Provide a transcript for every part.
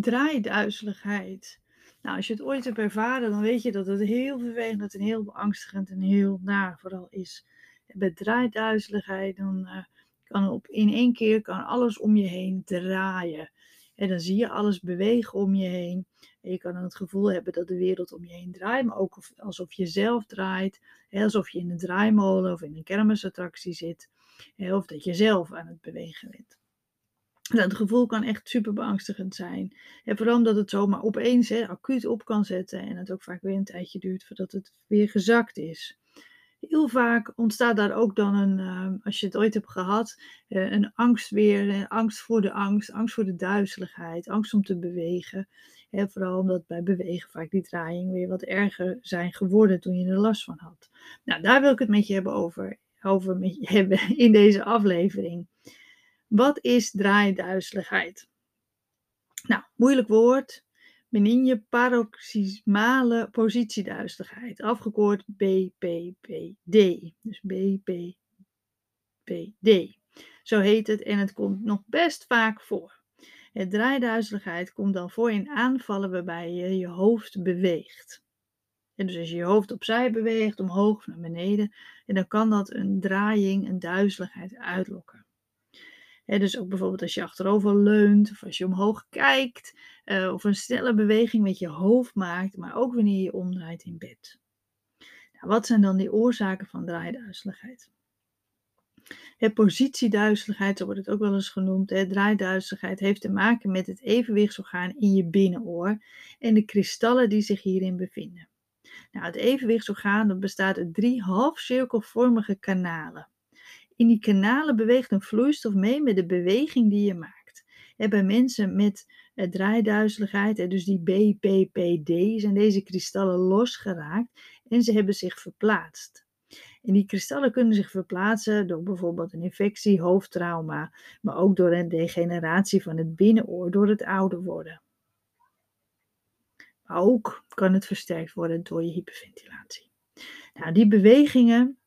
Draaiduizeligheid. Nou, als je het ooit hebt ervaren, dan weet je dat het heel vervelend en heel beangstigend en heel naar vooral is. Bij draaiduizeligheid, dan uh, kan op, in één keer kan alles om je heen draaien. En dan zie je alles bewegen om je heen. En je kan dan het gevoel hebben dat de wereld om je heen draait, maar ook alsof je zelf draait. Alsof je in een draaimolen of in een kermisattractie zit. Of dat je zelf aan het bewegen bent. Dat gevoel kan echt super beangstigend zijn. En vooral omdat het zomaar opeens hè, acuut op kan zetten en het ook vaak weer een tijdje duurt voordat het weer gezakt is. Heel vaak ontstaat daar ook dan een, ehm, als je het ooit hebt gehad, eh, een angst weer, angst voor de angst, angst voor de duizeligheid, angst om te bewegen. vooral omdat bij bewegen vaak die draaiing weer wat erger zijn geworden toen je er last van had. Nou, daar wil ik het met je hebben over, over met je hebben in deze aflevering. Wat is draaiduizeligheid? Nou, moeilijk woord. Meninje paroxysmale positieduizeligheid, afgekort BPPD. Dus BPPD. Zo heet het en het komt nog best vaak voor. Het draaiduizeligheid komt dan voor in aanvallen waarbij je je hoofd beweegt. Dus als je je hoofd opzij beweegt, omhoog of naar beneden, en dan kan dat een draaiing, een duizeligheid uitlokken dus ook bijvoorbeeld als je achterover leunt of als je omhoog kijkt uh, of een snelle beweging met je hoofd maakt, maar ook wanneer je omdraait in bed. Nou, wat zijn dan die oorzaken van draaiduizeligheid? Het positieduizeligheid, zo wordt het ook wel eens genoemd, hè, draaiduizeligheid heeft te maken met het evenwichtsorgaan in je binnenoor en de kristallen die zich hierin bevinden. Nou, het evenwichtsorgaan bestaat uit drie halfcirkelvormige kanalen. In die kanalen beweegt een vloeistof mee met de beweging die je maakt. En bij mensen met uh, draaiduizeligheid, dus die BPPD, zijn deze kristallen losgeraakt en ze hebben zich verplaatst. En die kristallen kunnen zich verplaatsen door bijvoorbeeld een infectie, hoofdtrauma, maar ook door een degeneratie van het binnenoor door het ouder worden. Maar ook kan het versterkt worden door je hyperventilatie. Nou, die bewegingen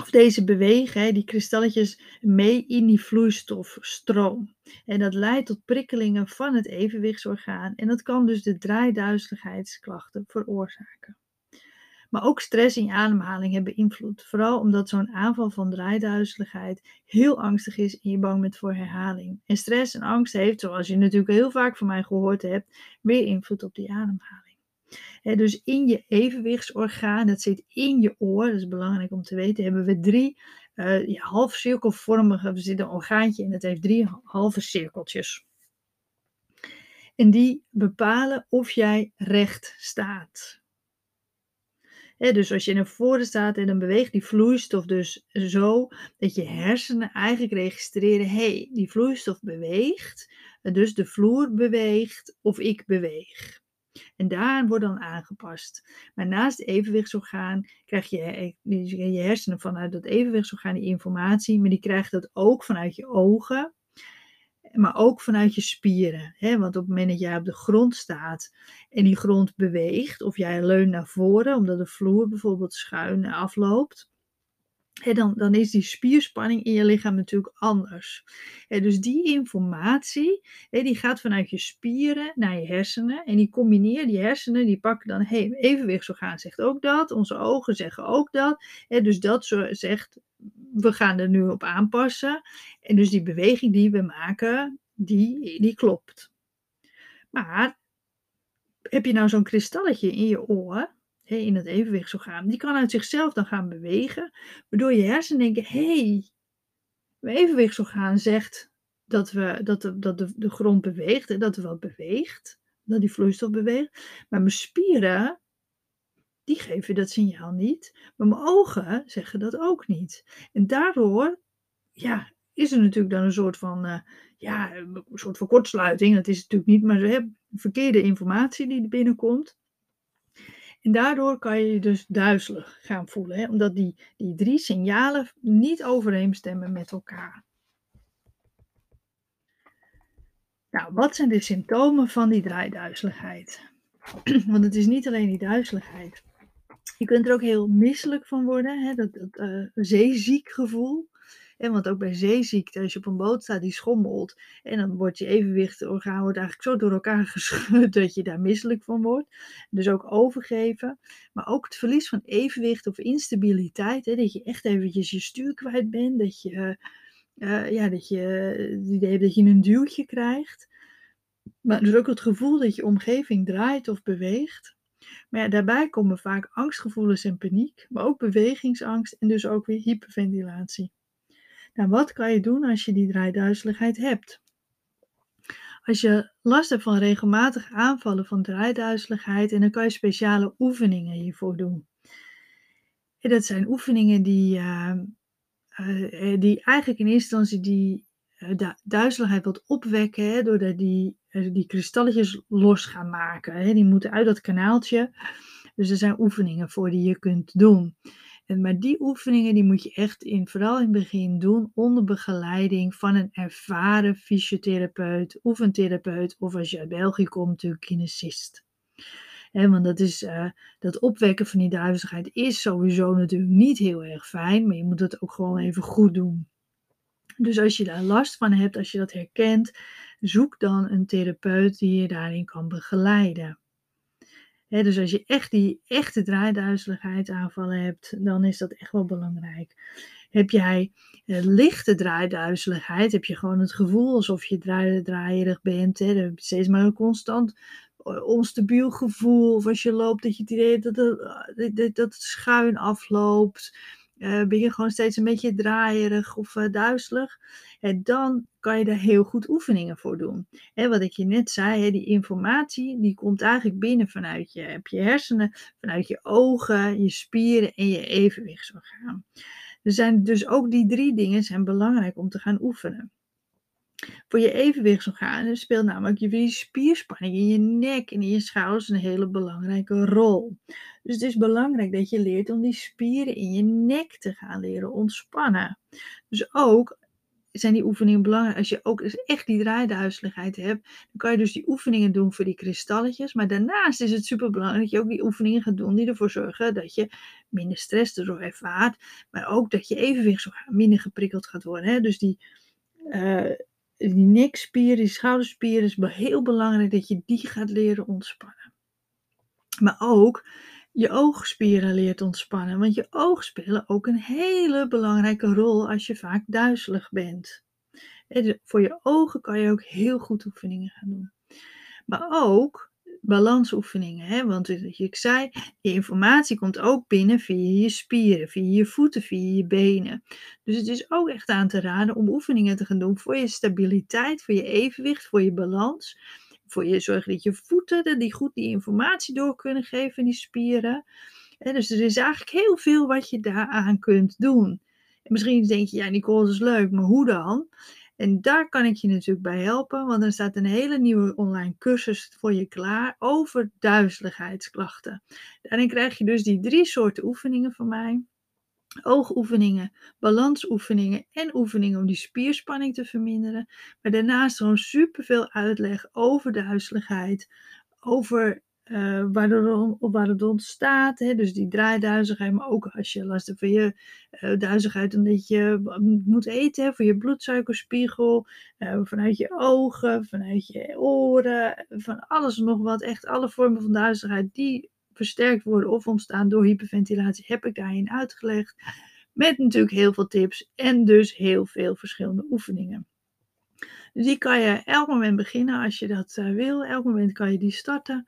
of deze bewegen, die kristalletjes, mee in die vloeistofstroom. En dat leidt tot prikkelingen van het evenwichtsorgaan en dat kan dus de draaiduizeligheidsklachten veroorzaken. Maar ook stress in je ademhaling hebben invloed, vooral omdat zo'n aanval van draaiduizeligheid heel angstig is en je bang bent voor herhaling. En stress en angst heeft, zoals je natuurlijk heel vaak van mij gehoord hebt, weer invloed op die ademhaling dus in je evenwichtsorgaan, dat zit in je oor, dat is belangrijk om te weten, hebben we drie uh, ja, halfcirkelvormige, er zit een orgaantje en het heeft drie halve cirkeltjes. En die bepalen of jij recht staat. dus als je naar voren staat en dan beweegt die vloeistof dus zo dat je hersenen eigenlijk registreren: hey, die vloeistof beweegt, dus de vloer beweegt of ik beweeg. En daar wordt dan aangepast. Maar naast het evenwichtsorgaan krijg je, eh, je hersenen vanuit dat evenwichtsorgaan die informatie, maar die krijgt dat ook vanuit je ogen, maar ook vanuit je spieren. Hè? Want op het moment dat jij op de grond staat en die grond beweegt, of jij leunt naar voren omdat de vloer bijvoorbeeld schuin afloopt, dan, dan is die spierspanning in je lichaam natuurlijk anders. dus die informatie, die gaat vanuit je spieren naar je hersenen. En die combineer die hersenen, die pakken dan, hey, evenwichtsorgaan zegt ook dat, onze ogen zeggen ook dat. dus dat zegt, we gaan er nu op aanpassen. En dus die beweging die we maken, die, die klopt. Maar heb je nou zo'n kristalletje in je oor, in het evenwichtsorgaan, die kan uit zichzelf dan gaan bewegen, waardoor je hersenen denken, hé, hey, mijn evenwichtsorgaan zegt dat, we, dat, de, dat de, grond beweegt en dat er wat beweegt, dat die vloeistof beweegt, maar mijn spieren, die geven dat signaal niet, maar mijn ogen zeggen dat ook niet. En daardoor, ja, is er natuurlijk dan een soort van, uh, ja, een soort van kortsluiting, dat is natuurlijk niet, maar verkeerde informatie die binnenkomt. En daardoor kan je je dus duizelig gaan voelen, hè? omdat die, die drie signalen niet overeenstemmen met elkaar. Nou, wat zijn de symptomen van die draaiduizeligheid? Want het is niet alleen die duizeligheid. Je kunt er ook heel misselijk van worden, hè? dat, dat uh, zeeziek gevoel. En want ook bij zeeziekte, als je op een boot staat die schommelt en dan wordt je evenwichtorgaan wordt eigenlijk zo door elkaar geschud dat je daar misselijk van wordt. Dus ook overgeven. Maar ook het verlies van evenwicht of instabiliteit, hè, dat je echt eventjes je stuur kwijt bent, dat je, uh, ja, dat je het idee hebt dat je een duwtje krijgt. Maar dus ook het gevoel dat je omgeving draait of beweegt. Maar ja, daarbij komen vaak angstgevoelens en paniek, maar ook bewegingsangst en dus ook weer hyperventilatie. Nou, wat kan je doen als je die draaiduizeligheid hebt? Als je last hebt van regelmatige aanvallen van draaiduizeligheid, en dan kan je speciale oefeningen hiervoor doen. En dat zijn oefeningen die, uh, uh, die eigenlijk in eerste instantie die uh, duizeligheid wat opwekken, hè, doordat die die kristalletjes los gaan maken. Hè. Die moeten uit dat kanaaltje. Dus er zijn oefeningen voor die je kunt doen. En, maar die oefeningen die moet je echt in, vooral in het begin doen onder begeleiding van een ervaren fysiotherapeut, oefentherapeut of als je uit België komt, natuurlijk kinesist. Want dat, is, uh, dat opwekken van die duizeligheid is sowieso natuurlijk niet heel erg fijn, maar je moet het ook gewoon even goed doen. Dus als je daar last van hebt, als je dat herkent, zoek dan een therapeut die je daarin kan begeleiden. Dus als je echt die echte draaiduizeligheid aanvallen hebt, dan is dat echt wel belangrijk. Heb jij uh, lichte draaiduizeligheid, heb je gewoon het gevoel alsof je draaierig bent, hè, dan steeds maar een constant uh, onstabiel gevoel, of als je loopt dat je het idee dat, dat het schuin afloopt, uh, ben je gewoon steeds een beetje draaierig of uh, duizelig. En dan kan je daar heel goed oefeningen voor doen. Hè, wat ik je net zei, hè, die informatie die komt eigenlijk binnen vanuit je, heb je hersenen, vanuit je ogen, je spieren en je evenwichtsorgaan. Er zijn dus ook die drie dingen zijn belangrijk om te gaan oefenen. Voor je evenwichtsorganen speelt namelijk je spierspanning in je nek en in je schouders een hele belangrijke rol. Dus het is belangrijk dat je leert om die spieren in je nek te gaan leren ontspannen. Dus ook zijn die oefeningen belangrijk. Als je ook echt die draaiduizeligheid hebt, dan kan je dus die oefeningen doen voor die kristalletjes. Maar daarnaast is het super belangrijk dat je ook die oefeningen gaat doen die ervoor zorgen dat je minder stress erdoor ervaart. Maar ook dat je evenwichtsorgaan minder geprikkeld gaat worden. Hè? Dus die, uh, die nekspier, die schouderspier is heel belangrijk dat je die gaat leren ontspannen. Maar ook je oogspieren leert ontspannen. Want je ogen spelen ook een hele belangrijke rol als je vaak duizelig bent. voor je ogen kan je ook heel goed oefeningen gaan doen. Maar ook balansoefeningen. Hè? Want ik zei, die informatie komt ook binnen via je spieren, via je voeten, via je benen. Dus het is ook echt aan te raden om oefeningen te gaan doen voor je stabiliteit, voor je evenwicht, voor je balans voor je zorgen dat je voeten die goed die informatie door kunnen geven, die spieren. dus er is eigenlijk heel veel wat je daaraan kunt doen. En misschien denk je, ja Nicole, dat is leuk, maar hoe dan? En daar kan ik je natuurlijk bij helpen, want er staat een hele nieuwe online cursus voor je klaar over duizeligheidsklachten. Daarin krijg je dus die drie soorten oefeningen van mij oogoefeningen, balansoefeningen en oefeningen om die spierspanning te verminderen. Maar daarnaast gewoon superveel uitleg over de huiselijkheid, over uh, waar, er, waar het ontstaat. Hè? Dus die draaiduizigheid, maar ook als je last hebt van je uh, duizigheid omdat je moet eten, hè? voor je bloedsuikerspiegel, vanuit je ogen, vanuit je oren, van alles en nog wat. Echt alle vormen van duizigheid die versterkt worden of ontstaan door hyperventilatie, heb ik daarin uitgelegd. Met natuurlijk heel veel tips en dus heel veel verschillende oefeningen. Die kan je elk moment beginnen als je dat wil. Elk moment kan je die starten.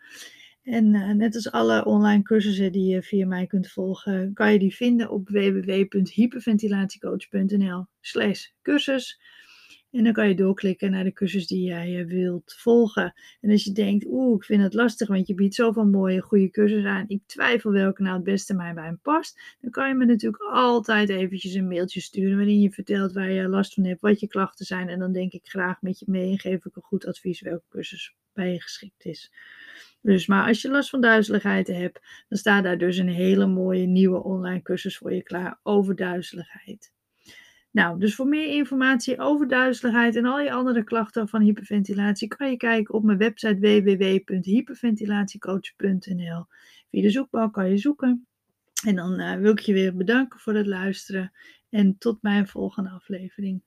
En uh, net als alle online cursussen die je via mij kunt volgen, kan je die vinden op www.hyperventilatiecoach.nl slash cursus. En dan kan je doorklikken naar de cursus die jij eh, wilt volgen. En als je denkt, oeh, ik vind het lastig, want je biedt zoveel mooie, goede cursussen aan. Ik twijfel welke nou het beste mij bij hem past. Dan kan je me natuurlijk altijd eventjes een mailtje sturen waarin je vertelt waar je last van hebt, wat je klachten zijn. En dan denk ik graag met je mee en geef ik een goed advies welke cursus bij je geschikt is. Dus, maar als je last van duizeligheid hebt, dan staat daar dus een hele mooie nieuwe online cursus voor je klaar over duizeligheid. Nou, dus voor meer informatie over duizeligheid en al je andere klachten van hyperventilatie kan je kijken op mijn website www.hyperventilatiecoach.nl. Via de zoekbalk kan je zoeken. En dan uh, wil ik je weer bedanken voor het luisteren. En tot mijn volgende aflevering.